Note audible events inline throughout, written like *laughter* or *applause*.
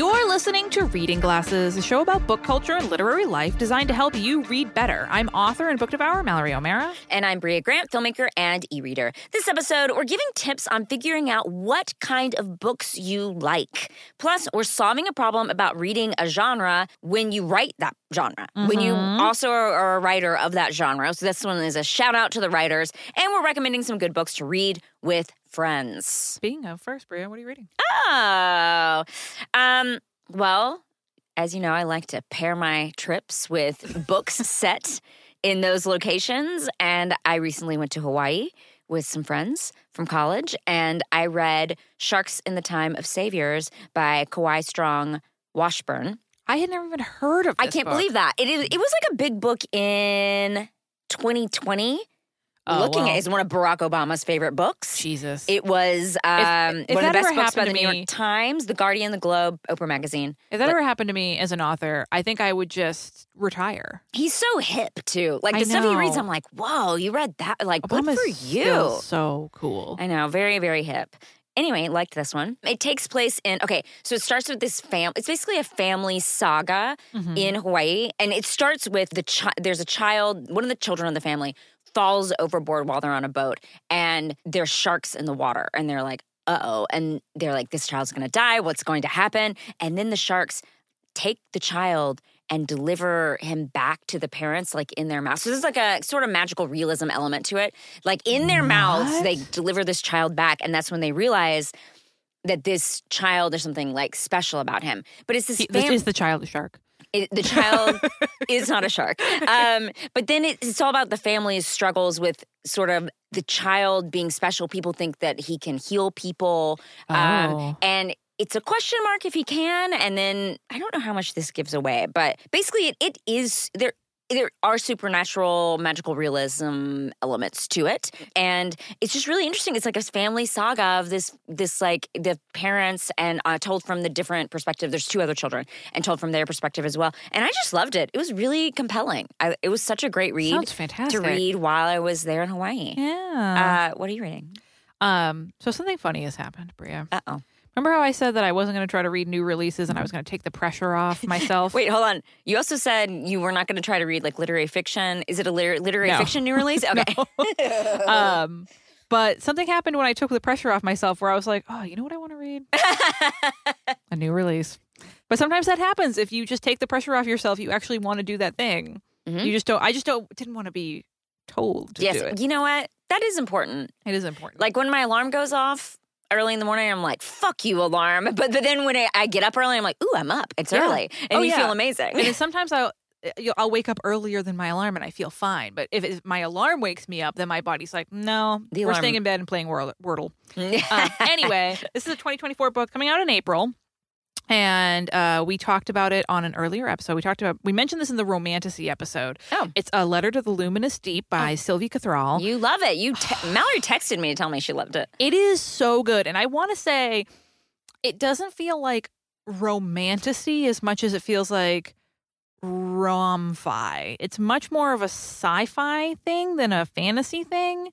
You're listening to Reading Glasses, a show about book culture and literary life designed to help you read better. I'm author and book devourer Mallory O'Meara. And I'm Brea Grant, filmmaker and e reader. This episode, we're giving tips on figuring out what kind of books you like. Plus, we're solving a problem about reading a genre when you write that genre, mm-hmm. when you mm-hmm. also are a writer of that genre. So, this one is a shout out to the writers. And we're recommending some good books to read with friends. Speaking of first, Brea, what are you reading? Oh, um, well, as you know, I like to pair my trips with books *laughs* set in those locations. And I recently went to Hawaii with some friends from college, and I read Sharks in the Time of Saviors by Kawai Strong Washburn. I had never even heard of I can't book. believe that. It, it was like a big book in 2020 Oh, Looking well. at is one of Barack Obama's favorite books. Jesus. It was um, if, if one of the best books by the New York Times, The Guardian, The Globe, Oprah Magazine. If that but, ever happened to me as an author, I think I would just retire. He's so hip too. Like the stuff he reads, I'm like, whoa, you read that? Like, Obama's good for you. So cool. I know, very, very hip. Anyway, liked this one. It takes place in okay, so it starts with this fam. It's basically a family saga mm-hmm. in Hawaii, and it starts with the child. There's a child, one of the children of the family, falls overboard while they're on a boat and there's sharks in the water and they're like uh-oh and they're like this child's going to die. What's going to happen? And then the sharks take the child and deliver him back to the parents like in their mouth so there's like a sort of magical realism element to it. Like in their what? mouths they deliver this child back and that's when they realize that this child there's something like special about him. But it's this he, fam- is the child shark it, the child *laughs* is not a shark. Um, but then it, it's all about the family's struggles with sort of the child being special. People think that he can heal people. Um, oh. and it's a question mark if he can. And then I don't know how much this gives away, but basically it, it is there there are supernatural magical realism elements to it. And it's just really interesting. It's like a family saga of this this like the parents and uh, told from the different perspective. There's two other children and told from their perspective as well. And i just loved it. It was really compelling. I, it was such a great read Sounds fantastic. to read while i was there in hawaii. Yeah. Uh, what are you reading? Um so something funny has happened Brea. Uh-oh Remember how I said that I wasn't going to try to read new releases and I was going to take the pressure off myself? *laughs* Wait, hold on. You also said you were not going to try to read like literary fiction. Is it a liter- literary no. fiction new release? *laughs* Okay. *laughs* um, but something happened when I took the pressure off myself where I was like, oh, you know what I want to read? a new release. But sometimes that happens. If you just take the pressure off yourself, you actually want to do that thing. Mm-hmm. You just don't, I just don't, didn't want to be told to yes, You know what? That is important. It is important. Like when my alarm goes off, early in the morning, I'm like, fuck you, alarm. *laughs* But, but then when I, I get up early, I'm like, ooh, I'm up. It's yeah. early. And oh, you yeah. feel amazing. And *laughs* sometimes I'll, eh, I'll wake up earlier than my alarm and I feel fine. But if, if my alarm wakes me up, then my body's like, no, the we're alarm. staying in bed and playing Wordle. uh, *laughs* anyway, this is a 2024 book coming out in April and uh, we talked about it on an earlier episode. We talked about we mentioned this in the romantasy episode. Oh, it's a letter to the luminous deep by oh. Sylvie Cathrall. You love it. You te- *sighs* Mallory texted me to tell me she loved it. It is so good, and I want to say it doesn't feel like romantasy as much as it feels like rom-fi. It's much more of a sci-fi thing than a fantasy thing.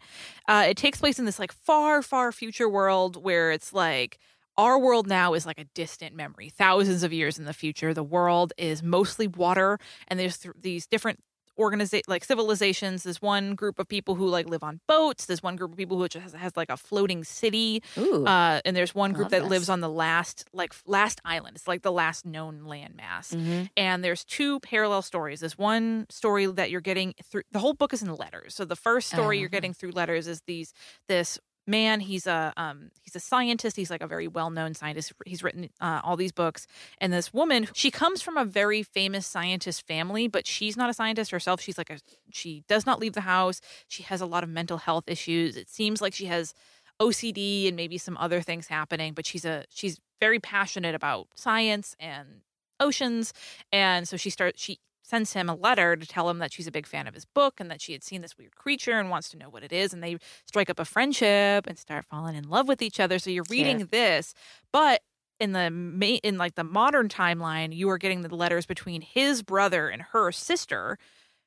Uh, it takes place in this like far, far future world where it's like our world now is like a distant memory thousands of years in the future. The world is mostly water and there's th- these different organization like civilizations. There's one group of people who like live on boats. There's one group of people who just has, has like a floating city uh, and there's one group that this. lives on the last like last island. It's like the last known landmass. Mm-hmm. and there's two parallel stories. There's one story that you're getting through the whole book is in letters. So the first story uh-huh. you're getting through letters is these this man. He's a um, he's a scientist. He's like a very well known scientist. He's written uh, all these books. And this woman, she comes from a very famous scientist family, but she's not a scientist herself. She's like a she does not leave the house. She has a lot of mental health issues. It seems like she has OCD and maybe some other things happening, but she's a she's very passionate about science and oceans and so she starts she sends him a letter to tell him that she's a big fan of his book and that she had seen this weird creature and wants to know what it is. And they strike up a friendship and start falling in love with each other. So you're reading yeah. this, but in the in like the modern timeline, you are getting the letters between his brother and her sister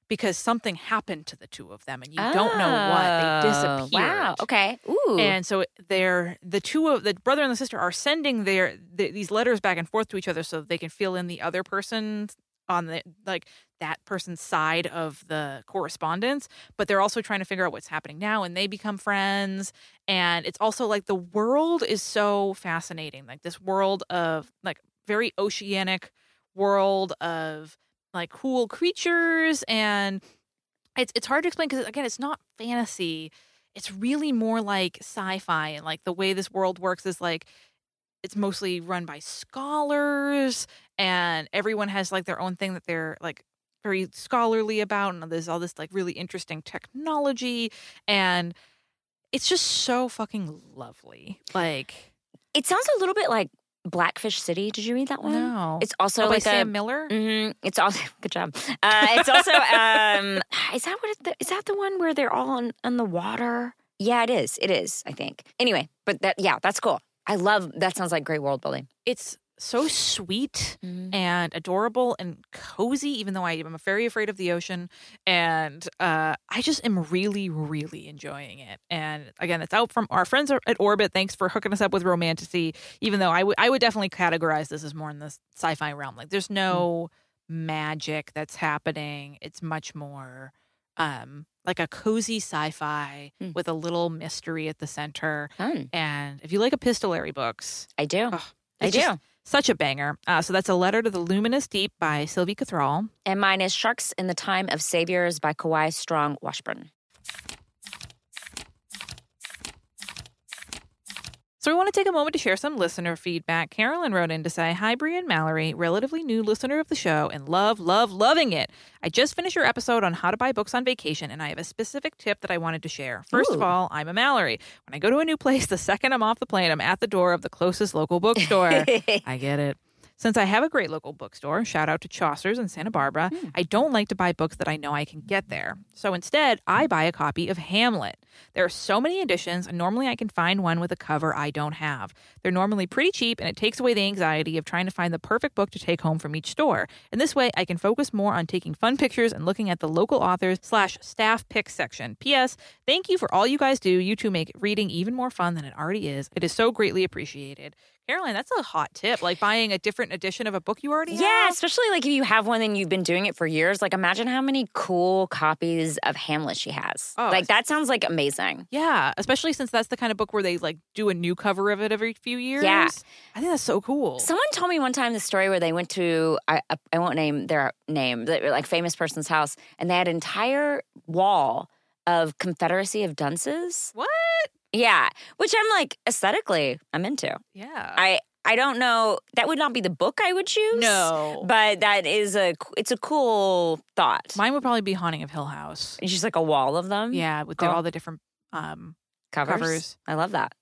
because something happened to the two of them and you don't know what. They Oh, disappeared. Wow. Okay. Ooh. And so they're the two of the brother and the sister are sending their th- these letters back and forth to each other so they can fill in the other person on the like that person's side of the correspondence but they're also trying to figure out what's happening now and they become friends and it's also like the world is so fascinating like this world of like very oceanic world of like cool creatures and it's it's hard to explain because again it's not fantasy. It's really more like sci-fi and like the way this world works is like it's mostly run by scholars and everyone has like their own thing that they're like very scholarly about and there's all this like really interesting technology and it's just so fucking lovely like it sounds a little bit like Blackfish City. Did you read that one? no It's also oh, by like a. Sam Miller Mhm. It's also *laughs* good job. Uh, it's also um, *laughs* *sighs* is that what it, is that the one where they're all on, on the water? Yeah, it is. It is. I think. Anyway, but that yeah, that's cool. I love that. Sounds like great world building. it's so sweet Mhm. and adorable and cozy, even though I am very afraid of the ocean. And uh, I just am really, really enjoying it. And again, it's out from our friends at Orbit. Thanks for hooking us up with Romantasy, even though I would I would definitely categorize this as more in the sci fi realm. Like, there's no magic that's happening, it's much more. Um, like a cozy sci-fi Mm. with a little mystery at the center, Fun. and if you like epistolary books, I do. Ugh, I do. just such a banger. Uh, so that's a letter to the luminous deep by Sylvie Cathrall. and mine is Sharks in the Time of Saviors by Kawai Strong Washburn. So we want to take a moment to share some listener feedback. Carolyn wrote in to say, Hi, Brie and Mallory, relatively new listener of the show and love, love, loving it. I just finished your episode on how to buy books on vacation, and I have a specific tip that I wanted to share. First of all, I'm a Mallory. When I go to a new *laughs* place, the second I'm off the plane, I'm at the door of the closest local bookstore. *laughs* I get it. Since I have a great local bookstore, shout out to Chaucer's in Santa Barbara, hmm. I don't like to buy books that I know I can get there. So instead, I buy a copy of Hamlet. There are so many editions, and normally I can find one with a cover I don't have. They're normally pretty cheap, and it takes away the anxiety of trying to find the perfect book to take home from each store. And this way, I can focus more on taking fun pictures and looking at the local authors slash staff pick section. P.S. Thank you for all you guys do. You two make reading even more fun than it already is. It is so greatly appreciated. Caroline, that's a hot tip. Like buying a different edition of a book you already Yeah, have. Yeah, especially like if you have one and you've been doing it for years. Like imagine how many cool copies of Hamlet she has. Oh, like that sounds like amazing. Yeah, especially since that's the kind of book where they like do a new cover of it every few years. Yeah. I think that's so cool. Someone told me one time the story where they went to I I- won't name their name, but like famous person's house, and they had an entire wall of Confederacy of Dunces. what? Yeah, which I'm like aesthetically, I'm into. Yeah. I I don't know. That would not be the book I would choose. no. but that is a it's a cool thought. Mine would probably be Haunting of Hill House. It's just like a wall of them. Yeah, with Cool. all the different um covers. covers. I love that.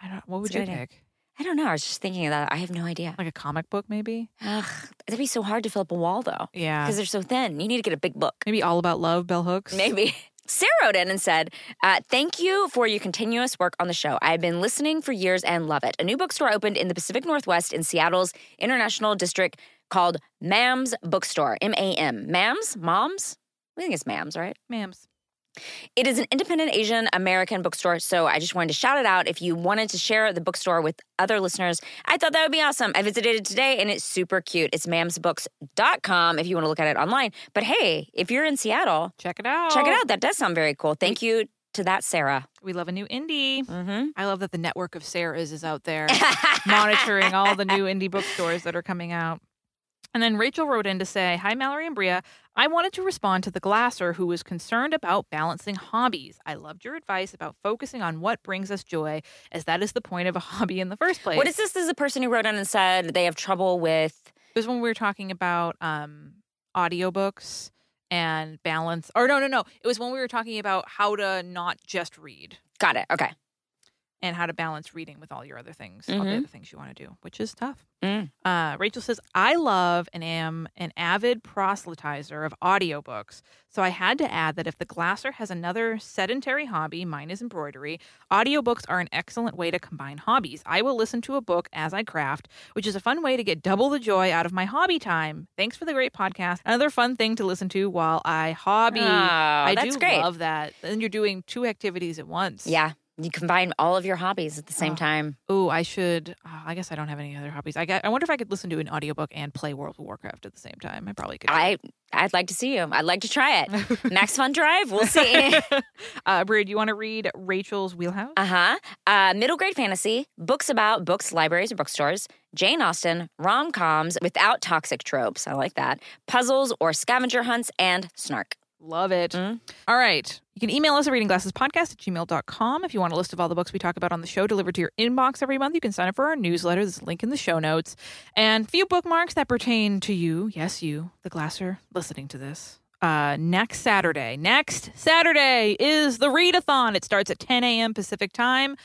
I don't what would you idea. pick? I don't know. I was just thinking of that. I have no idea. Like a comic book maybe? Ugh, that'd be so hard to fill up a wall though, Yeah. because they're so thin. You need to get a big book. Maybe All About Love, Bell Hooks. Maybe. Sarah wrote in and said, uh, Thank you for your continuous work on the show. I've been listening for years and love it. A new bookstore opened in the Pacific Northwest in Seattle's International District called Mam's Bookstore. M A M. Mam's? Moms? I think it's Mam's, right? Ma'ams. It is an independent Asian American bookstore, so I just wanted to shout it out. If you wanted to share the bookstore with other listeners, I thought that would be awesome. I visited it today and it's super cute. It's mamsbooks.com if you want to look at it online. But hey, if you're in Seattle, Check it out. check it out. That does sound very cool. Thank you to that, Sarah. We love a new indie. Mm-hmm. I love that the network of Sarahs is out there *laughs* monitoring all the new indie bookstores that are coming out. And then Rachel wrote in to say, Hi, Mallory and Brea. I wanted to respond to the glasser who was concerned about balancing hobbies. I loved your advice about focusing on what brings us joy, as that is the point of a *laughs* hobby in the first place. What is this? This is a person who wrote in and said they have trouble with. It was when we were talking about um, audiobooks and balance. Or no, no, no. It was when we were talking about how to not just read. Got it. Okay. And how to balance reading with all your other things, all the Mhm. other things you want to do, which is tough. Mm. Uh, Rachel says, I love and am an avid proselytizer of audiobooks. So I had to add that if the Glasser has another sedentary hobby, mine is embroidery, audiobooks are an excellent way to combine hobbies. I will listen to a book as I craft, which is a fun way to get double the joy out of my hobby time. Thanks for the great podcast. Another fun thing to listen to while I hobby. Oh, I that's do great. love that. Then you're doing two activities at once. Yeah. You combine all of your hobbies at the same Oh. time. Oh, I should. oh, I guess I don't have any other hobbies. I got, I wonder if I could listen to an audiobook and play World of Warcraft at the same time. I probably could. I I'd like to see you. I'd like to try it. *laughs* Max Fun Drive. We'll see. *laughs* uh, Brea, do you want to read Rachel's Wheelhouse? Uh-huh. Uh Middle grade fantasy, books about books, libraries, or bookstores, Jane Austen, rom coms without toxic tropes. I like that. Puzzles or scavenger hunts and snark. Love it. Mm. All right. You can email us at readingglassespodcast at gmail.com. If you want a list of all the books we talk about on the show delivered to your inbox every month, you can sign up for our newsletter. There's a link in the show notes. And a few bookmarks that pertain to you, yes, you, the Glasser, listening to this. Uh, next Saturday, next Saturday is the readathon. It starts at 10 a.m. Pacific time.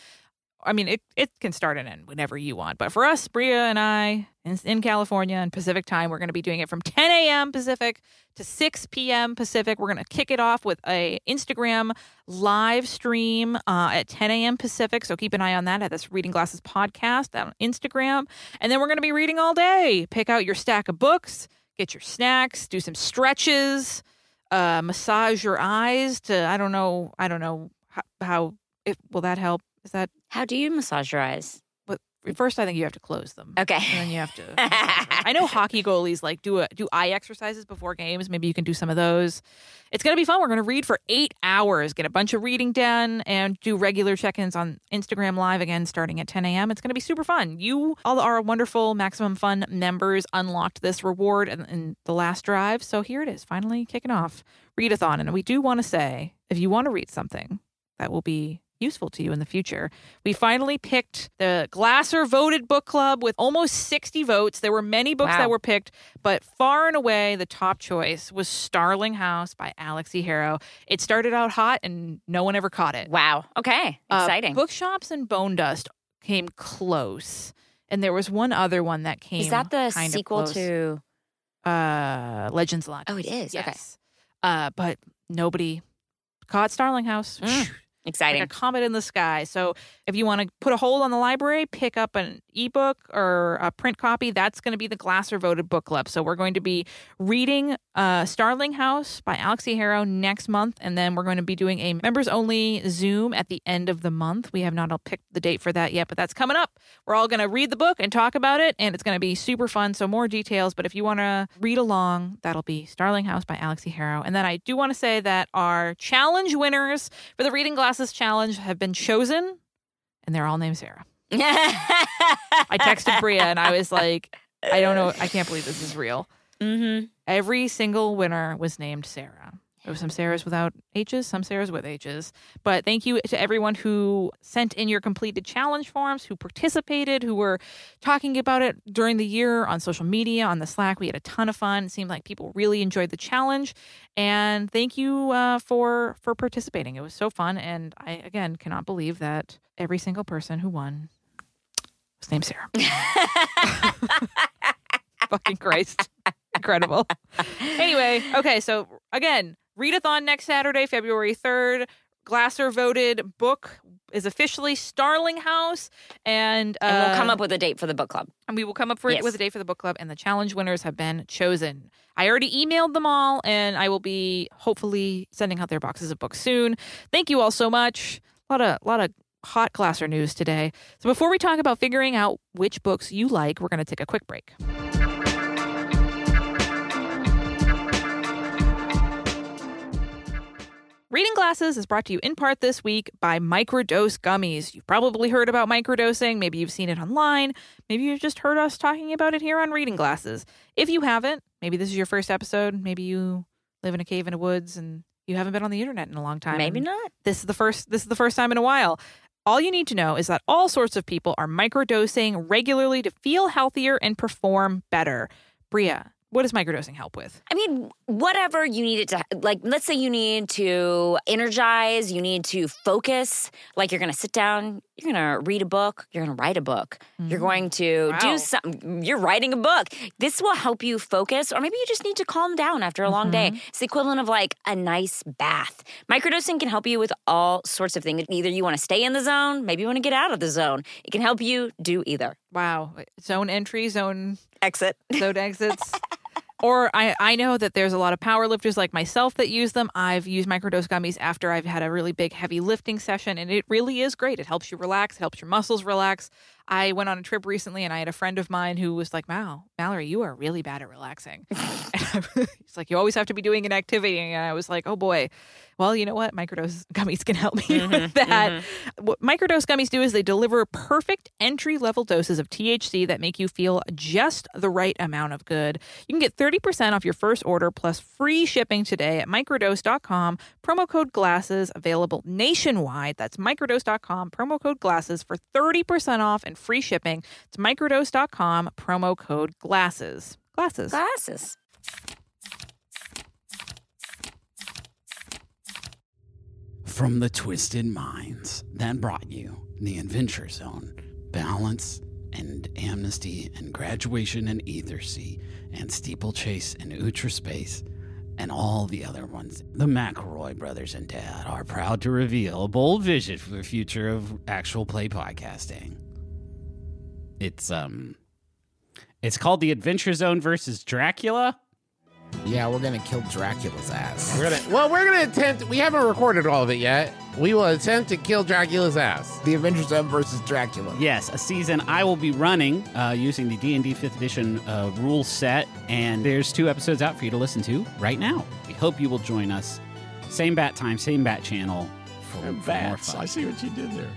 I mean, it, it can start and end whenever you want. But for us, Brea and I in, in California and Pacific time, we're going to be doing it from 10 a.m. Pacific to 6 p.m. Pacific. We're going to kick it off with a Instagram live stream uh, at 10 a.m. Pacific. So keep an eye on that at this Reading Glasses podcast on Instagram. And then we're going to be reading all day. Pick out your stack of books, get your snacks, do some stretches, uh, massage your eyes to, I don't know, I don't know how, how it, will that help? Is that, How do you massage your eyes? what, first I think you have to close them. Okay. And then you have to. I know hockey goalies like do a do eye exercises before games. Maybe you can do some of those. It's gonna be fun. We're gonna read for eight hours, get a bunch of reading done, and do regular check-ins on Instagram Live again, starting at 10 a.m. It's gonna be super fun. You, all our wonderful Maximum Fun members, unlocked this reward in, in the last drive, so here it is, finally kicking off readathon. And we do want to say, if you want to read something that will be useful to you in the future. We finally picked the Glasser voted book club with almost 60 votes. There were many books Wow. that were picked, but far and away the top choice was Starling House by Alix E. Harrow. It started out hot and no one ever caught it. Wow. Okay. Uh, Exciting. Bookshops and Bone Dust came close. And there was one other one that came. Is that the sequel to uh, Legends Lodge? Oh, it is. Okay. Yes. Uh, but nobody caught Starling House. Mm. Exciting? like a comet in the sky. So if you want to put a hold on the library, pick up an ebook or a print copy. That's going to be the Glasser voted book club. So we're going to be reading uh, Starling House by Alix E. Harrow next month, and then we're going to be doing a members only Zoom at the end of the month. We have not all picked the date for that yet, but that's coming up. We're all going to read the book and talk about it, and it's going to be super fun. So more details. But if you want to read along, that'll be Starling House by Alix E. Harrow. And then I do want to say that our challenge winners for the Reading Glasses Challenge have been chosen, and they're all named Sarah. *laughs* I texted Brea and I was like, I don't know, I can't believe this is real. mm-hmm. Every single winner was named Sarah. There were some Sarahs without H's, some Sarahs with H's. But thank you to everyone who sent in your completed challenge forms, who participated, who were talking about it during the year on social media, on the Slack. We had a ton of fun. It seemed like people really enjoyed the challenge. And thank you uh, for for participating. It was so fun. And I again cannot believe that every single person who won was named Sarah. *laughs* *laughs* Fucking Christ. Incredible. Anyway, okay, so again, readathon next Saturday, February 3rd. Glasser voted book is officially Starling House, and, uh, and we'll come up with a date for the book club. and we will come up for Yes. with a date for the book club, and the challenge winners have been chosen. I already emailed them all, and I will be hopefully sending out their boxes of books soon. Thank you all so much. A lot of lot of hot Glasser news today. So before we talk about figuring out which books you like, we're going to take a quick break. Reading Glasses is brought to you in part this week by Microdose Gummies. You've probably heard about microdosing. Maybe you've seen it online. Maybe you've just heard us talking about it here on Reading Glasses. If you haven't, maybe this is your first episode. Maybe you live in a cave in the woods and you haven't been on the internet in a long time. Maybe not. This is the first this is the first time in a while. All you need to know is that all sorts of people are microdosing regularly to feel healthier and perform better. Brea, what does microdosing help with? I mean, whatever you need it to, like, let's say you need to energize, you need to focus, like you're going to sit down, you're going to read a book, you're going to write a book, you're mm-hmm. going to Wow. do something, you're writing a book. This will help you focus, or maybe you just need to calm down after a long day. Mm-hmm. It's the equivalent of like a nice bath. Microdosing can help you with all sorts of things. Either you want to stay in the zone, maybe you want to get out of the zone. It can help you do either. Wow. Zone entry, zone Exit. *laughs* zone exits. Or I, I know that there's a lot of power lifters like myself that use them. I've used microdose gummies after I've had a really big heavy lifting session, and it really is great. It helps you relax, it helps your muscles relax. I went on a trip recently, and I had a friend of mine who was like, "Wow, Mallory, you are really bad at relaxing." *laughs* and he's like, "You always have to be doing an activity," and I was like, "Oh boy." Well, you know what? Microdose *laughs* gummies can help me mm-hmm, with mm-hmm. that. What microdose gummies do is they deliver perfect entry level doses of THC that make you feel just the right amount of good. You can get 30% off your first order plus free shipping today at microdose.com. Promo code glasses available nationwide. That's microdose.com. Promo code glasses for 30% off and free shipping. It's microdose.com. Promo code glasses. Glasses. Glasses. From the twisted minds that brought you the Adventure Zone, Balance and Amnesty and Graduation and Ethersea and Steeplechase and Ultraspace and all the other ones. The McElroy brothers and dad are proud to reveal a bold vision for the future of actual play podcasting. It's um it's called the Adventure Zone versus Dracula. Yeah, we're gonna kill Dracula's ass. We're gonna well, we're gonna attempt. We haven't recorded all of it yet. We will attempt to kill Dracula's ass. The Adventure Zone versus Dracula. Yes, a season I will be running uh, using the D&D 5th edition uh, rule set, and there's two episodes out for you to listen to right now. We hope you will join us. Same bat time, same bat channel for, for more Bats. fun. I see what you did there.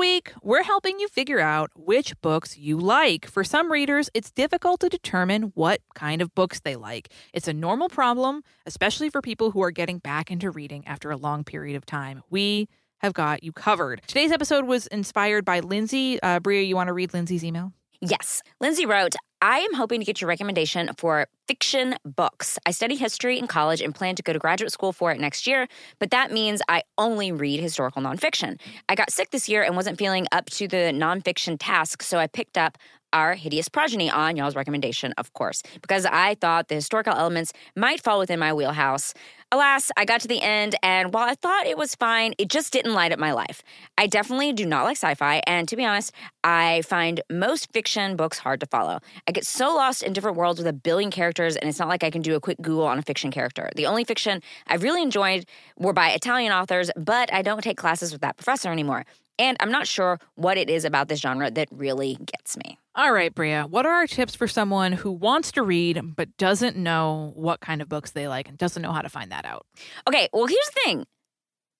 Week, we're helping you figure out which books you like. For some readers, it's difficult to determine what kind of books they like. It's a normal problem, especially for people who are getting back into reading after a long period of time. We have got you covered. Today's episode was inspired by Lindsay. Uh, Brea, you want to read Lindsay's email? Yes. Lindsay wrote, I am hoping to get your recommendation for fiction books. I study history in college and plan to go to graduate school for it next year, but that means I only read historical nonfiction. I got sick this year and wasn't feeling up to the nonfiction task, so I picked up our hideous progeny on y'all's recommendation, of course, because I thought the historical elements might fall within my wheelhouse. Alas, I got to the end, and while I thought it was fine, it just didn't light up my life. I definitely do not like sci fi, and to be honest, I find most fiction books hard to follow. I get so lost in different worlds with a billion characters, and it's not like I can do a quick Google on a fiction character. The only fiction I've really enjoyed were by Italian authors, but I don't take classes with that professor anymore. And I'm not sure what it is about this genre that really gets me. All right, Brea, what are our tips for someone who wants to read but doesn't know what kind of books they like and doesn't know how to find that out? Okay, well, here's the thing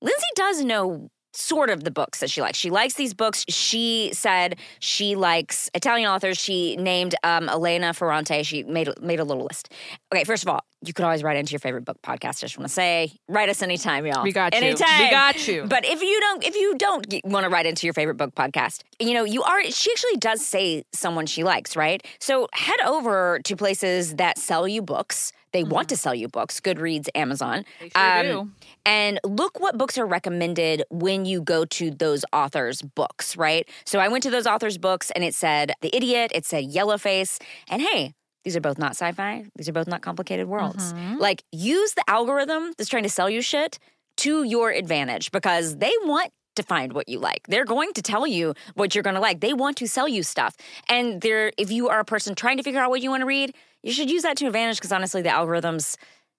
Lindsay does know sort of the books that she likes. She likes these books. She said she likes Italian authors. She named um, Elena Ferrante. She made made a little list. Okay, first of all, you could always write into your favorite book podcast. I just want to say, write us anytime, y'all. We got you. anytime. We got you. But if you don't, if you don't want to write into your favorite book podcast, you know, you are. She actually does say someone she likes, right? So head over to places that sell you books. They want to sell you books. Goodreads, Amazon. Mm-hmm. They sure do. Um, And look what books are recommended when you go to those authors' books, right? So I went to those authors' books and it said The Idiot, it said Yellowface, and hey, these are both not sci fi. These are both not complicated worlds. Mm-hmm. Like, use the algorithm that's trying to sell you shit to your advantage because they want to find what you like. They're going to tell you what you're going to like. They want to sell you stuff. And they're if you are a person trying to figure out what you want to read, you should use that to advantage because honestly the algorithms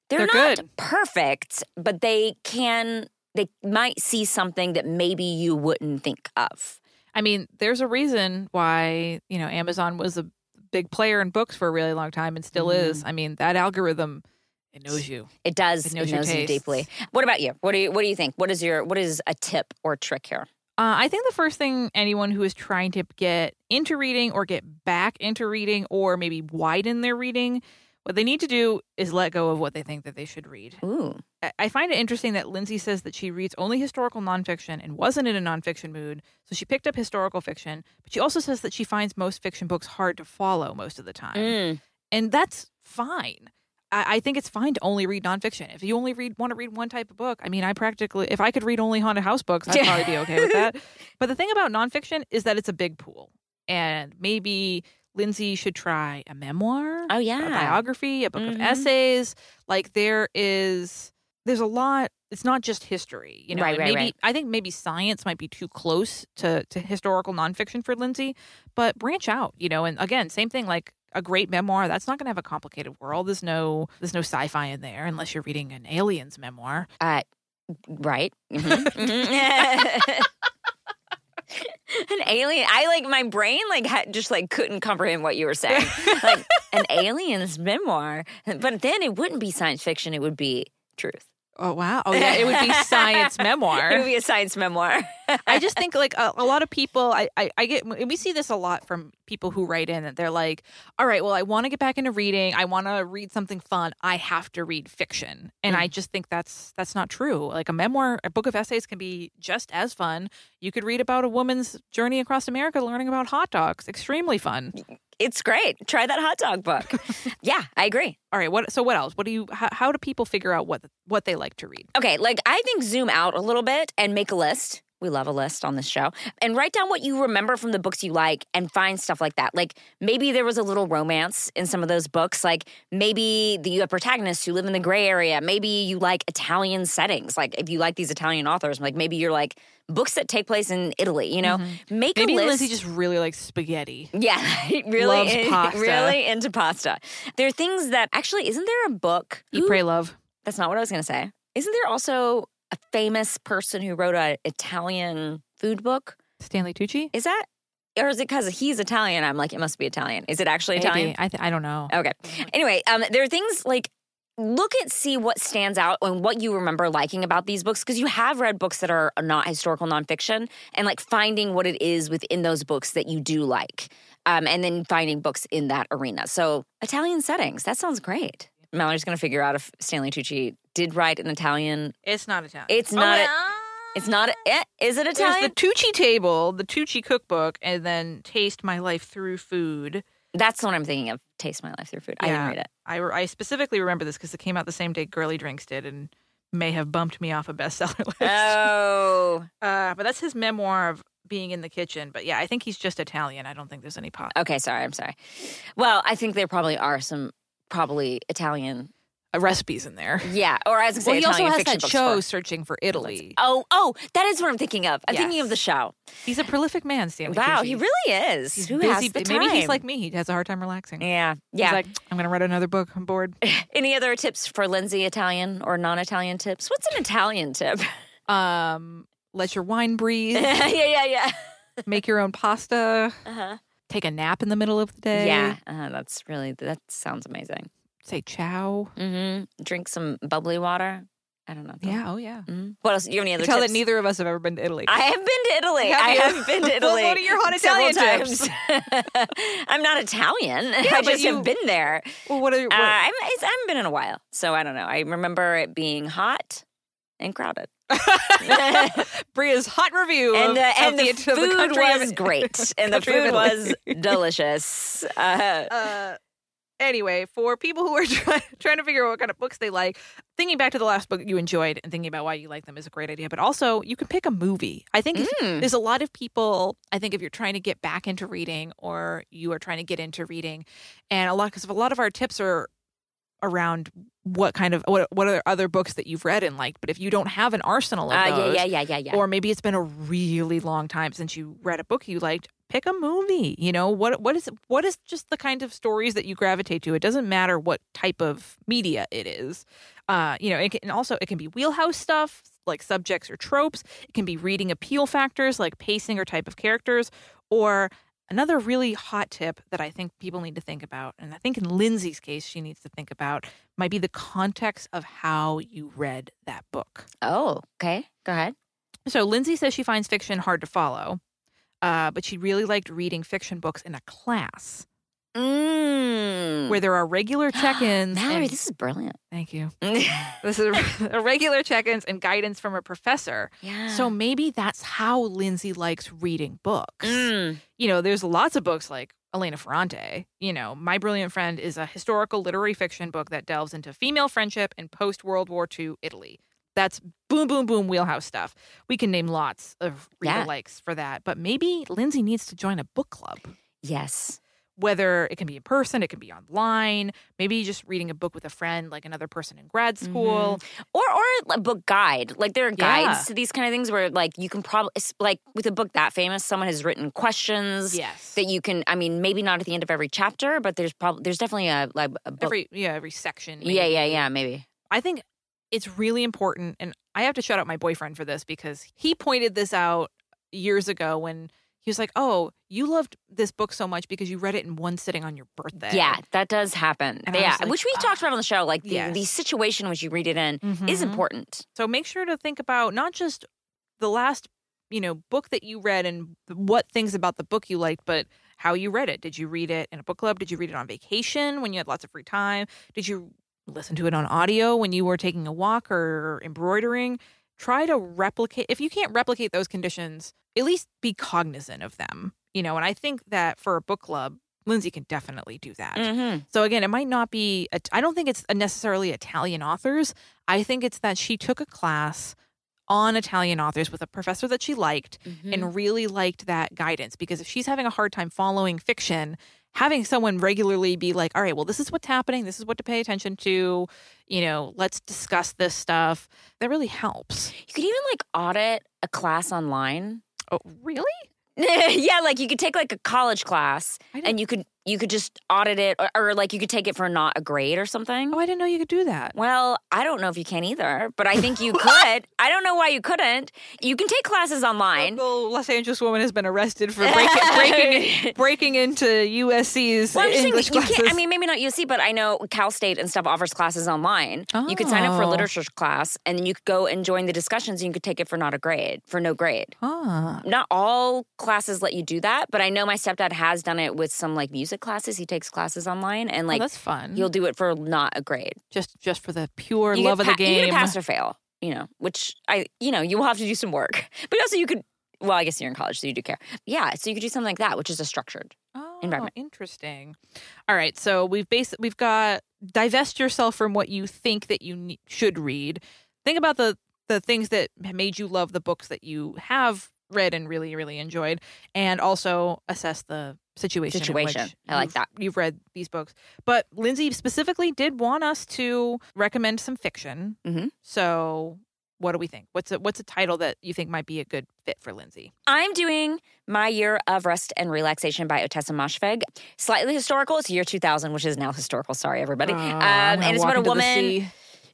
they're, They're not good. perfect, but they can they might see something that maybe you wouldn't think of. I mean, there's a reason why, you know, Amazon was a big player in books for a really long time and still Mm-hmm. is. I mean, that algorithm, it knows you. It does. It It knows knows, you tastes. deeply. What about you? What do you What do you think? What is your What is a tip or trick here? Uh, I think the first thing anyone who is trying to get into reading or get back into reading or maybe widen their reading, what they need to do is let go of what they think that they should read. Ooh, I- find it interesting that Lindsay says that she reads only historical nonfiction and wasn't in a nonfiction mood, so she picked up historical fiction. But she also says that she finds most fiction books hard to follow most of the time, Mm. and that's fine. I, I think it's fine to only read nonfiction. If you only read want to read one type of book, I mean, I practically if I could read only haunted house books, I'd probably be okay with that. *laughs* But the thing about nonfiction is that it's a big pool, and maybe Lindsay should try a memoir Oh yeah. a biography, a book Mhm. of essays. Like there is there's a lot it's not just history, you know. Right, right, maybe right. I think maybe science might be too close to to historical nonfiction for Lindsay, but branch out, you know, and again, same thing like a great memoir, that's not gonna have a complicated world. There's no there's no sci-fi in there unless you're reading an aliens memoir. Uh, right. Mhm. Mhm. *laughs* An alien. I like my brain like just like couldn't comprehend what you were saying. like an *laughs* alien's memoir, but then it wouldn't be science fiction. It would be truth. Oh wow. Oh yeah, it would be *laughs* science memoir. It would be a science memoir. *laughs* I just think like a, a lot of people I, I I get we see this a lot from people who write in that they're like, all right, well I want to get back into reading. I want to read something fun. I have to read fiction. And I mm. just think that's that's not true. Like a memoir, a book of essays can be just as fun. You could read about a woman's journey across America learning about hot dogs. Extremely fun. It's great. Try that hot dog book. *laughs* yeah, I agree. All right, what so what else? What do you how, how do people figure out what what they like to read? Okay, like I think zoom out a little bit and make a list. We love a list on this show. And write down what you remember from the books you like and find stuff like that. Like maybe there was a little romance in some of those books. Like maybe the, you have protagonists who live in the gray area. Maybe you like Italian settings. Like if you like these Italian authors, like maybe you're like books that take place in Italy, you know? Mm-hmm. Make Maybe a list. Lindsay just really likes spaghetti. Yeah, *laughs* really, pasta. really into pasta. There are things that actually isn't there a book? Eat, pray, love. That's not what I was going to say. Isn't there also a famous person who wrote an Italian food book? Stanley Tucci. Is that, or is it because he's Italian? I'm like, it must be Italian. Is it actually Maybe. Italian? I th- I don't know. Okay. Anyway, um, there are things like look at see what stands out and what you remember liking about these books because you have read books that are not historical nonfiction and like finding what it is within those books that you do like um, and then finding books in that arena so italian settings that sounds great mallory's going to figure out if stanley tucci did write an italian It's not Italian. It's Oh, not a- well, it's not eh, is it There's italian the Tucci table, the Tucci cookbook, and then Taste My Life Through Food. that's what i'm thinking of taste my life through food i didn't read it I, I specifically remember this because it came out the same day Girly Drinks did and may have bumped me off a bestseller *laughs* list. oh *laughs* Uh, but that's his memoir of being in the kitchen. But yeah, I think he's just Italian. I don't think there's any pot okay sorry i'm sorry well i think there probably are some probably italian uh, recipes in there. Yeah, or as I say, Well, he also has that show for- Searching for Italy. Oh, oh, that is what I'm thinking of. I'm thinking of the show. He's a prolific man, Stanley. wow, he really is. He's Who busy. has the time? Maybe he's like me. He has a hard time relaxing. yeah, He's yeah. like, I'm going to write another book. I'm bored. *laughs* Any other tips for Lindsay? Italian or non-Italian tips? What's an Italian tip? Um, let your wine breathe. *laughs* yeah, yeah, yeah. Make your own pasta. Uh-huh. Take a nap in the middle of the day. Yeah, uh, that's really that sounds amazing. Say ciao. hmm Drink some bubbly water. I don't know. Yeah. Oh, yeah. Mhm. What else? You have any other You tell tips? that neither of us have ever been to Italy. I have been to Italy. Have I you? have been to *laughs* Well, Italy. what are your hot Italian times. *laughs* I'm not Italian. *laughs* I but just you- have been there. well, what are what, Uh, I'm, it's, I haven't been in a while, so I don't know. I remember it being hot and crowded, *laughs* Bria's hot review and of, the, and of *laughs* the, of food of- was great, and the food was delicious. Uh, uh, anyway, for people who are *laughs* try- trying to figure out what kind of books they like, thinking back to the last book you enjoyed and thinking about why you like them is a great idea. But also, you can pick a movie. I think if- Mm. there's a lot of people. I think if you're trying to get back into reading or you are trying to get into reading, and a lot because a lot of our tips are around what kind of what what are other books that you've read and liked. But if you don't have an arsenal of uh, those, yeah, yeah, yeah, yeah, yeah. or maybe it's been a really long time since you read a book you liked pick a movie you know what what is what is just the kind of stories that you gravitate to it doesn't matter what type of media it is uh you know it can, and also it can be wheelhouse stuff like subjects or tropes it can be reading appeal factors like pacing or type of characters or another really hot tip that i think people need to think about and i think in lindsay's case she needs to think about might be the context of how you read that book oh, okay. Go ahead. so Lindsay says she finds fiction hard to follow, uh, but she really liked reading fiction books in a class. Mm. where there are regular *gasps* check-ins. Mallory, and- this is brilliant. thank you. *laughs* This is a regular check-ins and guidance from a professor. yeah. So maybe that's how Lindsay likes reading books. Mm. You know, there's lots of books like Elena Ferrante. You know, My Brilliant Friend is a historical literary fiction book that delves into female friendship in post World War II Italy. That's boom, boom, boom wheelhouse stuff. We can name lots of reader Yeah. likes for that. But maybe Lindsay needs to join a book club. Yes. Whether it can be in person, it can be online, maybe just reading a book with a friend, like another person in grad school. Mm-hmm. Or or a book guide. Like there are guides Yeah. to these kind of things where like you can probably like with a book that famous, someone has written questions Yes. that you can. I mean, maybe not at the end of every chapter, but there's probably there's definitely a like a book. every yeah, every section. yeah, yeah, yeah. Maybe. I think it's really important, and I have to shout out my boyfriend for this because he pointed this out years ago when he was like, "Oh, you loved this book so much because you read it in one sitting on your birthday." Yeah, that does happen. And yeah, like, which we ah, talked about on the show. Like the, yes. the situation which you read it in is Mhm. important. So make sure to think about not just the last, you know, book that you read and what things about the book you liked, but how you read it. Did you read it in a book club? Did you read it on vacation when you had lots of free time? Did you listen to it on audio when you were taking a walk or embroidering? Try to replicate if you can't replicate those conditions, at least be cognizant of them. You know, and I think that for a book club, Lindsay can definitely do that. Mm-hmm. So again, it might not be. I don't think it's necessarily Italian authors. I think it's that she took a class on Italian authors with a professor that she liked Mm-hmm. and really liked that guidance. Because if she's having a hard time following fiction, having someone regularly be like, "All right, well, this is what's happening. This is what to pay attention to. You know, let's discuss this stuff." That really helps. You could even like audit a class online. Oh, really? *laughs* yeah, like you could take like a college class and you could you could just audit it or, or like you could take it for not a grade or something. oh, I didn't know you could do that. Well, I don't know if you can either, but I think you *laughs* could. I don't know why you couldn't. You can take classes online. Well, Los Angeles woman has been arrested for breaking *laughs* breaking, breaking into USC's Well, I'm just saying English you classes. can't. I mean, maybe not USC, but I know Cal State and stuff offers classes online. You could sign up for a Oh. literature class, and then you could go and join the discussions, and you could take it for not a grade, for no grade. Ah, Not all classes let you do that, but I know my stepdad has done it with some like music classes. He takes classes online, and like like that's fun. he'll do it for not a grade. just just for the pure You love get of the game. You game. get a pass or fail, you know, which I, you know, you will have to do some work, *laughs* but also you could. Well, I guess you're in college, so you do care. Yeah, so you could do something like that, which is a structured. Oh, environment. interesting. All right, so we've bas- we've got divest yourself from what you think that you ne- should read. Think about the the things that made you love the books that you have read and really really enjoyed, and also assess the situation. Situation. I like that. You've read these books, but Lindsay specifically did want us to recommend some fiction. Mhm. So. What do we think? What's a what's a title that you think might be a good fit for Lindsay? I'm doing My Year of Rest and Relaxation by Ottessa Moshfegh. Slightly historical. It's year 2000, which is now historical. Sorry, everybody. Uh, um, and it's about a woman.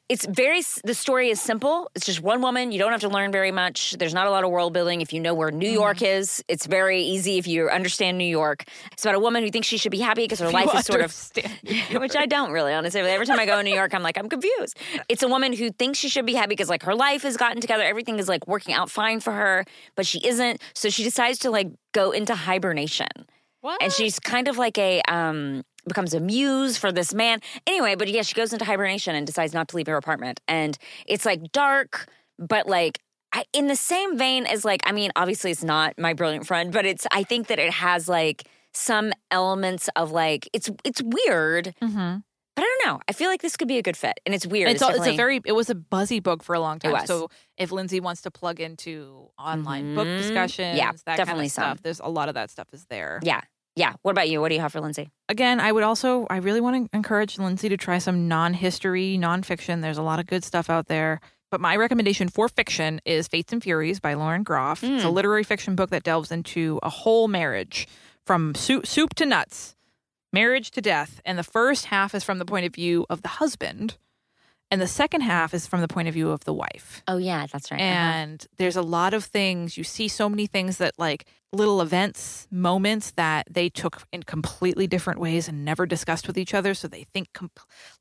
It's very, the story is simple. It's just one woman. You don't have to learn very much. There's not a lot of world building. If you know where New York Mm-hmm. is, it's very easy if you understand New York. It's about a woman who thinks she should be happy because her *laughs* life is sort of *laughs* which I don't really, honestly. Every time I go to New York, I'm like, I'm confused. It's a woman who thinks she should be happy because like her life has gotten together, everything is like working out fine for her, but she isn't. So she decides to like go into hibernation, What? and she's kind of like a um becomes a muse for this man. Anyway, but yeah, she goes into hibernation and decides not to leave her apartment, and it's like dark, but like. I, in the same vein as like, I mean, obviously it's not my brilliant friend, but it's. I think that it has like some elements of like it's it's weird, Mm-hmm. but I don't know. I feel like this could be a good fit, and it's weird. It's, all, it's a very it was a buzzy book for a long time. So if Lindsay wants to plug into online book Mhm. discussions, Yeah, that definitely kind of some. stuff, there's a lot of that stuff is there. yeah, yeah. What about you? What do you have for Lindsay? Again, I would also I really want to encourage Lindsay to try some non-history, non-fiction. There's a lot of good stuff out there. But my recommendation for fiction is Fates and Furies by Lauren Groff. It's a Mm. literary fiction book that delves into a whole marriage from soup, soup to nuts, marriage to death. And the first half is from the point of view of the husband, and the second half is from the point of view of the wife. Oh yeah, that's right. And there's a lot of things, you see so many things that, like little events, moments that they took in completely different ways and never discussed with each other. So they think com-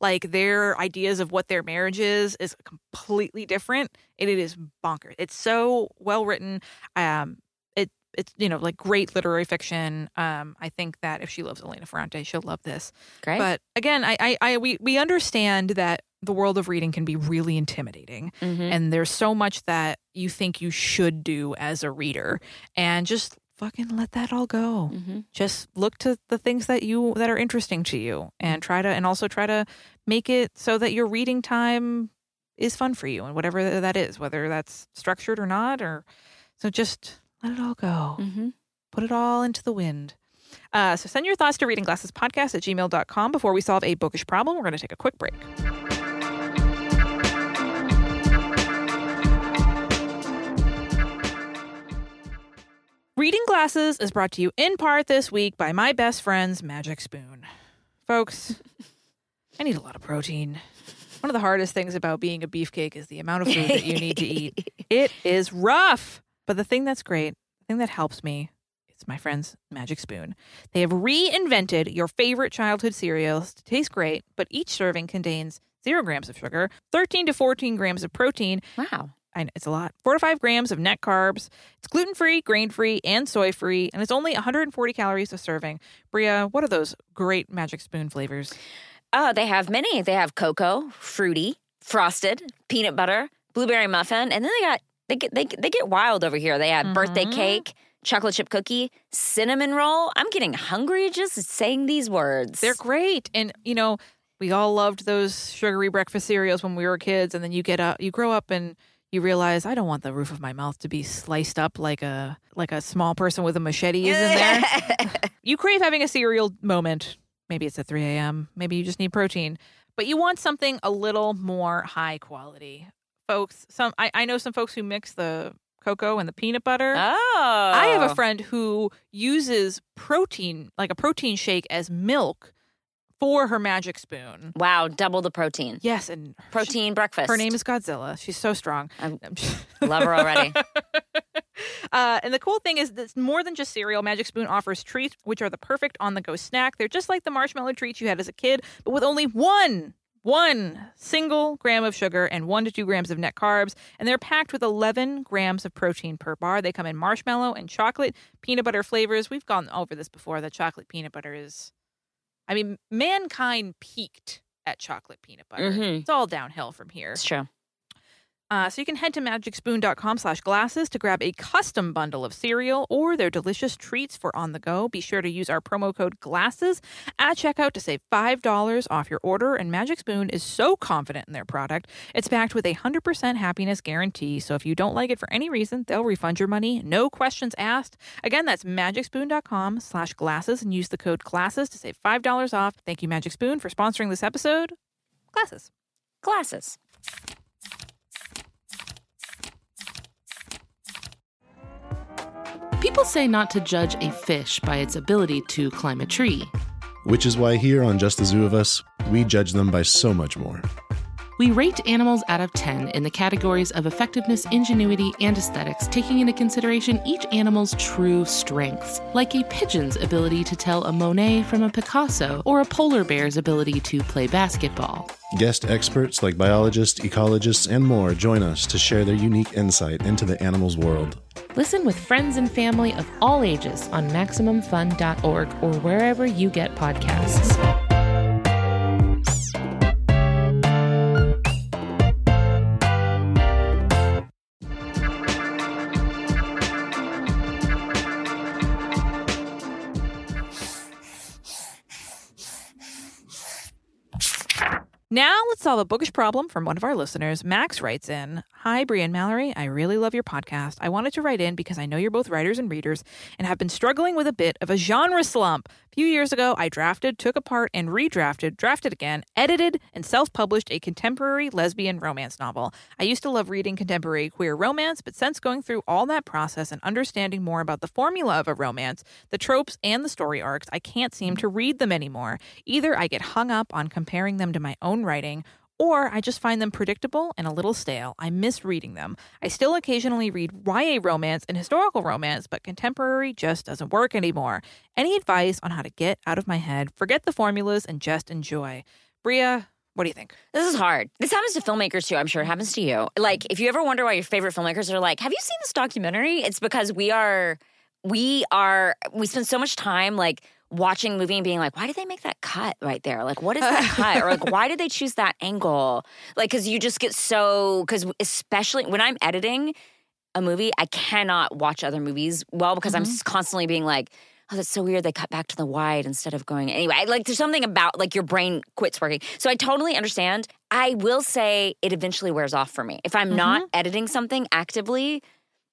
like their ideas of what their marriage is is completely different. And it is bonkers. It's so well written. Um, it it's you know like great literary fiction. Um, I think that if she loves Elena Ferrante, she'll love this. Great. But again, I, I, I we we understand that the world of reading can be really intimidating, Mhm. and there's so much that you think you should do as a reader, and just fucking let that all go. Mhm. Just look to the things that you that are interesting to you, and try to and also try to make it so that your reading time is fun for you, and whatever that is, whether that's structured or not, or so just let it all go Mhm. put it all into the wind. Uh, so send your thoughts to readingglassespodcast at gmail.com before we solve a bookish problem. We're going to take a quick break. Reading Glasses is brought to you in part this week by my best friend's Magic Spoon. Folks, I need a lot of protein. One of the hardest things about being a beefcake is the amount of food that you need to eat. *laughs* It is rough. But the thing that's great, the thing that helps me, it's my friend's Magic Spoon. They have reinvented your favorite childhood cereals to taste great, but each serving contains zero grams of sugar, 13 to 14 grams of protein, Wow. I know it's a lot. Four to five grams of net carbs. It's gluten free, grain free, and soy free, and it's only 140 calories a serving. Brea, what are those great Magic Spoon flavors? Oh, they have many. They have cocoa, fruity, frosted, peanut butter, blueberry muffin, and then they got they get they, they get wild over here. They have birthday Mhm. cake, chocolate chip cookie, cinnamon roll. I'm getting hungry just saying these words. They're great, and you know we all loved those sugary breakfast cereals when we were kids, and then you get up, you grow up, and you realize I don't want the roof of my mouth to be sliced up like a like a small person with a machete is in there. *laughs* you crave having a cereal moment. Maybe it's at 3 a.m. Maybe you just need protein, but you want something a little more high quality. Folks, some I, I know some folks who mix the cocoa and the peanut butter. oh, I have a friend who uses protein, like a protein shake, as milk for her magic spoon. Wow, double the protein. Yes, and Protein breakfast. Her name is Godzilla. She's so strong. *laughs* I'm- Love her already. *laughs* uh, and the cool thing is, it's more than just cereal. Magic Spoon offers treats, which are the perfect on the go snack. They're just like the marshmallow treats you had as a kid, but with only one. One single gram of sugar and one to two grams of net carbs, and they're packed with 11 grams of protein per bar. They come in marshmallow and chocolate, peanut butter flavors. We've gone over this before. The chocolate peanut butter is, I mean, mankind peaked at chocolate peanut butter. Mhm. It's all downhill from here. It's true. Uh, so you can head to magicspoon.com slash glasses to grab a custom bundle of cereal or their delicious treats for on the go. Be sure to use our promo code GLASSES at checkout to save $5 off your order. And Magic Spoon is so confident in their product, it's backed with a 100% happiness guarantee. So if you don't like it for any reason, they'll refund your money. No questions asked. Again, that's magicspoon.com slash glasses and use the code GLASSES to save $5 off. Thank you, Magic Spoon, for sponsoring this episode. Glasses. Glasses. People say not to judge a fish by its ability to climb a tree. Which is why here on Just the Zoo of Us, we judge them by so much more. We rate animals out of 10 in the categories of effectiveness, ingenuity, and aesthetics, taking into consideration each animal's true strengths, like a pigeon's ability to tell a Monet from a Picasso, or a polar bear's ability to play basketball. Guest experts like biologists, ecologists, and more join us to share their unique insight into the animal's world. Listen with friends and family of all ages on MaximumFun.org or wherever you get podcasts. Now let's solve a bookish problem from one of our listeners. Max writes in Hi, Brian Mallory. I really love your podcast. I wanted to write in because I know you're both writers and readers and have been struggling with a bit of a genre slump. A few years ago, I drafted, took apart, and redrafted, drafted again, edited, and self published a contemporary lesbian romance novel. I used to love reading contemporary queer romance, but since going through all that process and understanding more about the formula of a romance, the tropes, and the story arcs, I can't seem to read them anymore. Either I get hung up on comparing them to my own writing, or I just find them predictable and a little stale. I miss reading them. I still occasionally read YA romance and historical romance, but contemporary just doesn't work anymore. Any advice on how to get out of my head, forget the formulas, and just enjoy? Brea, what do you think? This is hard. This happens to filmmakers too. I'm sure it happens to you. Like, if you ever wonder why your favorite filmmakers are like, have you seen this documentary? It's because we are we are we spend so much time like watching a movie and being like, why did they make that cut right there? Like, what is that *laughs* cut? Or like, why did they choose that angle? Like, because you just get so because especially when I'm editing a movie, I cannot watch other movies well because I'm mm-hmm. s- constantly being like. Oh, that's so weird. They cut back to the wide instead of going anyway. Like, there's something about like your brain quits working. So I totally understand. I will say it eventually wears off for me. If I'm not mm-hmm. editing something actively,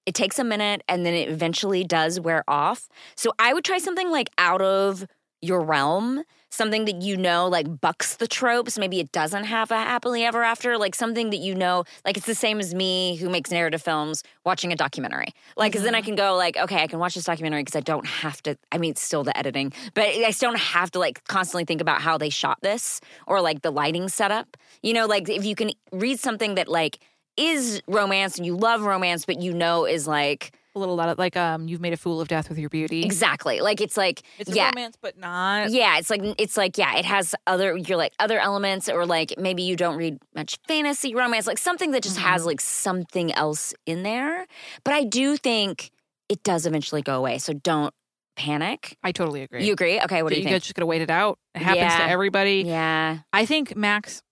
it takes a minute and then it eventually does wear off. So I would try something like out of your realm, something that you know like bucks the tropes. Maybe it doesn't have a happily ever after, like something that you know, like it's the same as me who makes narrative films watching a documentary. Like, because then I mm-hmm. can go like, okay, I can watch this documentary because I don't have to. I mean, still the editing, but I still don't have to like constantly think about how they shot this or like the lighting setup. You know, like if you can read something that like is romance and you love romance, but you know is like A little lot of like um, you've made a fool of death with your beauty. exactly like it's like It's a yeah. romance, but not. Yeah, it's like it's like yeah, it has other you're like other elements or like maybe you don't read much fantasy romance, like something that just Mm-hmm. has like something else in there. But I do think it does eventually go away, so don't panic. I totally agree. You agree? Okay, what do you, you think? guys just gotta wait it out. It happens to everybody. yeah. I think Max,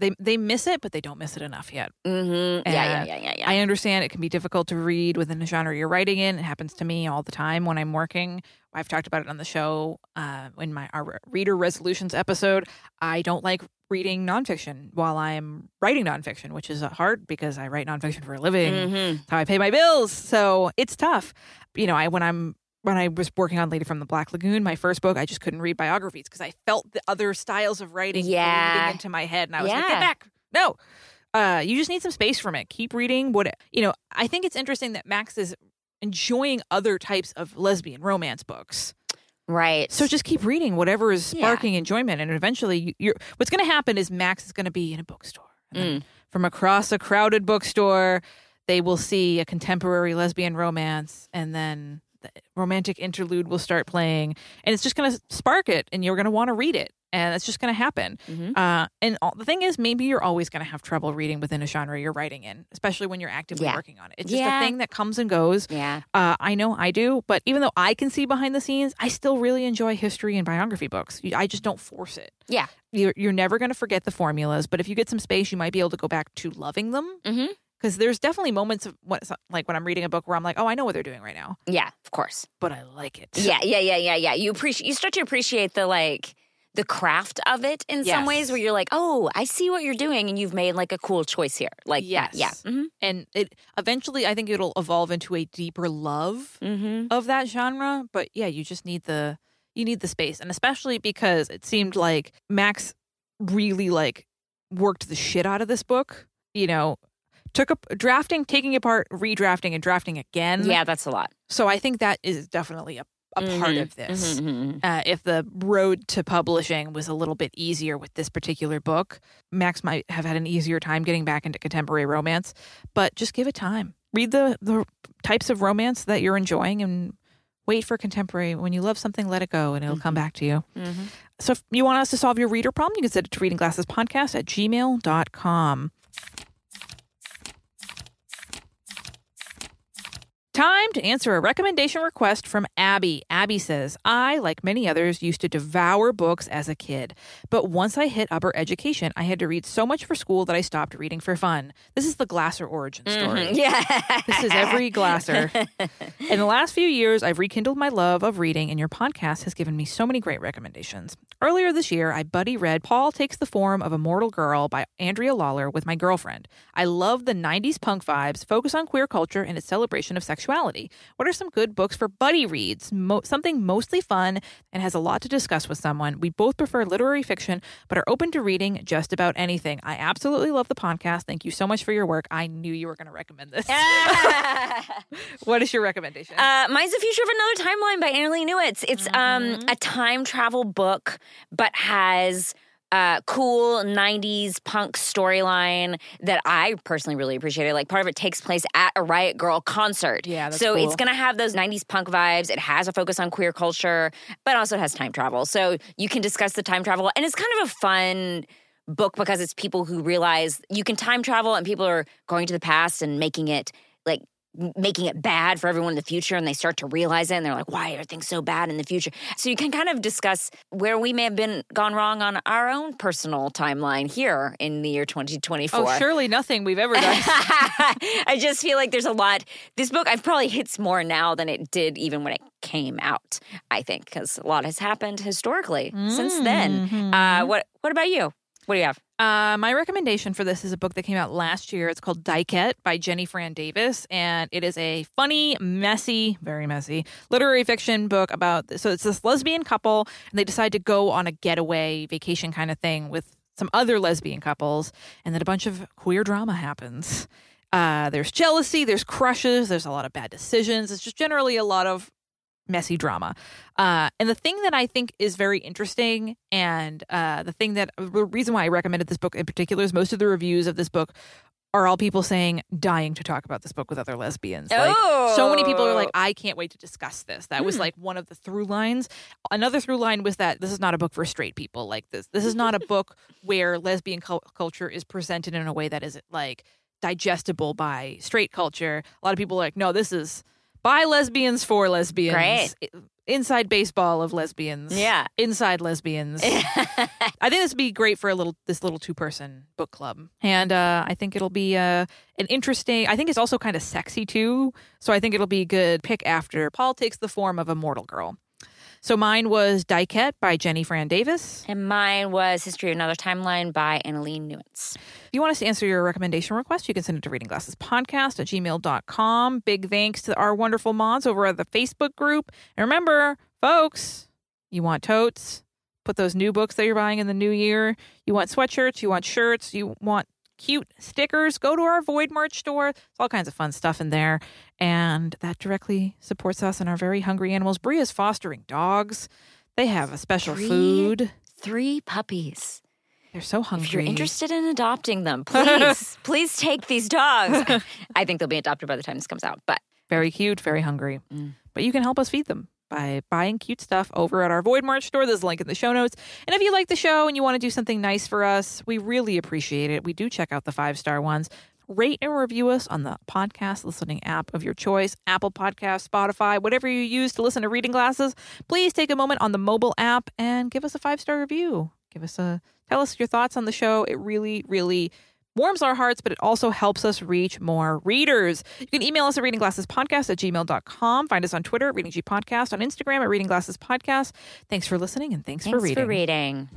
they they miss it, but they don't miss it enough yet. Mm-hmm. Yeah, yeah, yeah, yeah, yeah. I understand it can be difficult to read within the genre you're writing in. It happens to me all the time when I'm working. I've talked about it on the show uh, in my our reader resolutions episode. I don't like reading nonfiction while I'm writing nonfiction, which is hard because I write nonfiction for a living. Mhm. That's how I pay my bills. So it's tough. You know, I when I'm when I was working on Lady from the Black Lagoon, my first book, I just couldn't read biographies because I felt the other styles of writing Yeah. into my head, and I was like, "Get back! No, uh, you just need some space from it. Keep reading. What you know? I think it's interesting that Max is enjoying other types of lesbian romance books. Right. So just keep reading whatever is Yeah. sparking enjoyment, and eventually, you, you're. What's going to happen is Max is going to be in a bookstore, and Mm. from across a crowded bookstore, they will see a contemporary lesbian romance, and then the romantic interlude will start playing, and it's just going to spark it, and you're going to want to read it, and it's just going to happen. Mhm. Uh, and all, the thing is, maybe you're always going to have trouble reading within a genre you're writing in, especially when you're actively Yeah. working on it. It's just Yeah. a thing that comes and goes. yeah. Uh, I know I do, but even though I can see behind the scenes, I still really enjoy history and biography books. I just don't force it. Yeah. You're, you're never going to forget the formulas, but if you get some space, you might be able to go back to loving them. Mhm. Because there's definitely moments of what, like when I'm reading a book where I'm like, oh, I know what they're doing right now, Yeah, of course. but I like it. Yeah, yeah, yeah, yeah, yeah. You appreciate you start to appreciate the like the craft of it in some ways where you're like, "Oh, I see what you're doing and you've made like a cool choice here." Like Yes. that. Yeah. Mhm. And it eventually, I think it'll evolve into a deeper love Mhm. of that genre. But yeah, you just need the you need the space, and especially because it seemed like Max really like worked the shit out of this book. You know, took up drafting, taking apart, redrafting, and drafting again. Yeah, that's a lot. So I think that is definitely a, a part Mhm. of this. Mhm, mhm, mhm. Uh, if the road to publishing was a little bit easier with this particular book, Max might have had an easier time getting back into contemporary romance. But just give it time. Read the the types of romance that you're enjoying and wait for contemporary. When you love something, let it go and it'll come back to you. Mhm. So if you want us to solve your reader problem, you can send it to readingglassespodcast at gmail.com. Time to answer a recommendation request from Abby. Abby says, I, like many others, used to devour books as a kid. But once I hit upper education, I had to read so much for school that I stopped reading for fun. This is the Glasser origin story. Mhm. *laughs* Yeah. This is every Glasser. *laughs* In the last few years, I've rekindled my love of reading, and your podcast has given me so many great recommendations. Earlier this year, I buddy read Paul Takes the Form of a Mortal Girl by Andrea Lawlor with my girlfriend. I love the 90s punk vibes, focus on queer culture, and its celebration of sexuality. What are some good books for buddy reads? Mo- something mostly fun and has a lot to discuss with someone. We both prefer literary fiction, but are open to reading just about anything. I absolutely love the podcast. Thank you so much for your work. I knew you were going to recommend this. *laughs* what is your recommendation? Uh, mine's the future of another timeline by Annalee Newitz. It's Mm-hmm. um, a time travel book, but has uh, cool '90s punk storyline that I personally really appreciated. Like part of it takes place at a Riot Grrrl concert. Yeah, that's so cool. it's gonna have those '90s punk vibes. It has a focus on queer culture, but also has time travel. So you can discuss the time travel, and it's kind of a fun book because it's people who realize you can time travel and people are going to the past and making it like making it bad for everyone in the future and they start to realize it and they're like why are things so bad in the future so you can kind of discuss where we may have been gone wrong on our own personal timeline here in the year 2024 Oh, surely nothing we've ever done. *laughs* I just feel like there's a lot. This book I've probably hits more now than it did even when it came out. I think because a lot has happened historically since then. Mm-hmm. Uh, what What about you? What do you have? Uh, my recommendation for this is a book that came out last year. It's called Dykette by Jenny Fran Davis, and it is a funny, messy, very messy literary fiction book about. So it's this lesbian couple, and they decide to go on a getaway vacation kind of thing with some other lesbian couples, and then a bunch of queer drama happens. Uh, there's jealousy, there's crushes, there's a lot of bad decisions. It's just generally a lot of messy drama. Uh, and the thing that I think is very interesting, and uh, the thing that the reason why I recommended this book in particular is most of the reviews of this book are all people saying dying to talk about this book with other lesbians. Like so many people are like, Oh. I can't wait to discuss this. That was like one of the through lines. Another through line was that this is not a book for straight people. Like this, this is not a book *laughs* where lesbian cul- culture is presented in a way that is like digestible by straight culture. A lot of people are like, no, this is by lesbians for lesbians. Great. Inside baseball of lesbians. Yeah. Inside lesbians. *laughs* I think this would be great for a little this little two person book club, and uh, I think it'll be uh, an interesting. I think it's also kind of sexy too, so I think it'll be a good pick after Paul takes the form of a mortal girl. So mine was Dykette by Jenny Fran Davis. and mine was History of Another Timeline by Annalee Newitz. If you want us to answer your recommendation request, you can send it to readingglassespodcast at gmail.com. Big thanks to our wonderful mods over at the Facebook group. And remember, folks, you want totes? Put those new books that you're buying in the new year. You want sweatshirts, you want shirts, you want cute stickers. Go to our Void merch store. It's all kinds of fun stuff in there. And that directly supports us and our very hungry animals. Brea is fostering dogs. They have a special Three food. Three puppies. They're so hungry. If you're interested in adopting them, *laughs* please, please take these dogs. *laughs* I think they'll be adopted by the time this comes out. But very cute, very hungry. Mm. But you can help us feed them by buying cute stuff over at our Void March store. There's a link in the show notes. And if you like the show and you want to do something nice for us, we really appreciate it. We do check out the five star ones. Rate and review us on the podcast listening app of your choice Apple Podcast, Spotify, whatever you use to listen to reading glasses. Please take a moment on the mobile app and give us a five star review. Give us a tell us your thoughts on the show. It really, really warms our hearts, but it also helps us reach more readers. You can email us at readingglassespodcast at gmail.com. Find us on Twitter at Reading G Podcast, on Instagram at Reading Glasses Podcast. Thanks for listening and thanks, thanks for reading. For reading.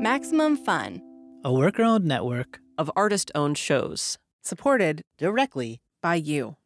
Maximum Fun. a worker owned network of artist owned shows Supported directly by you.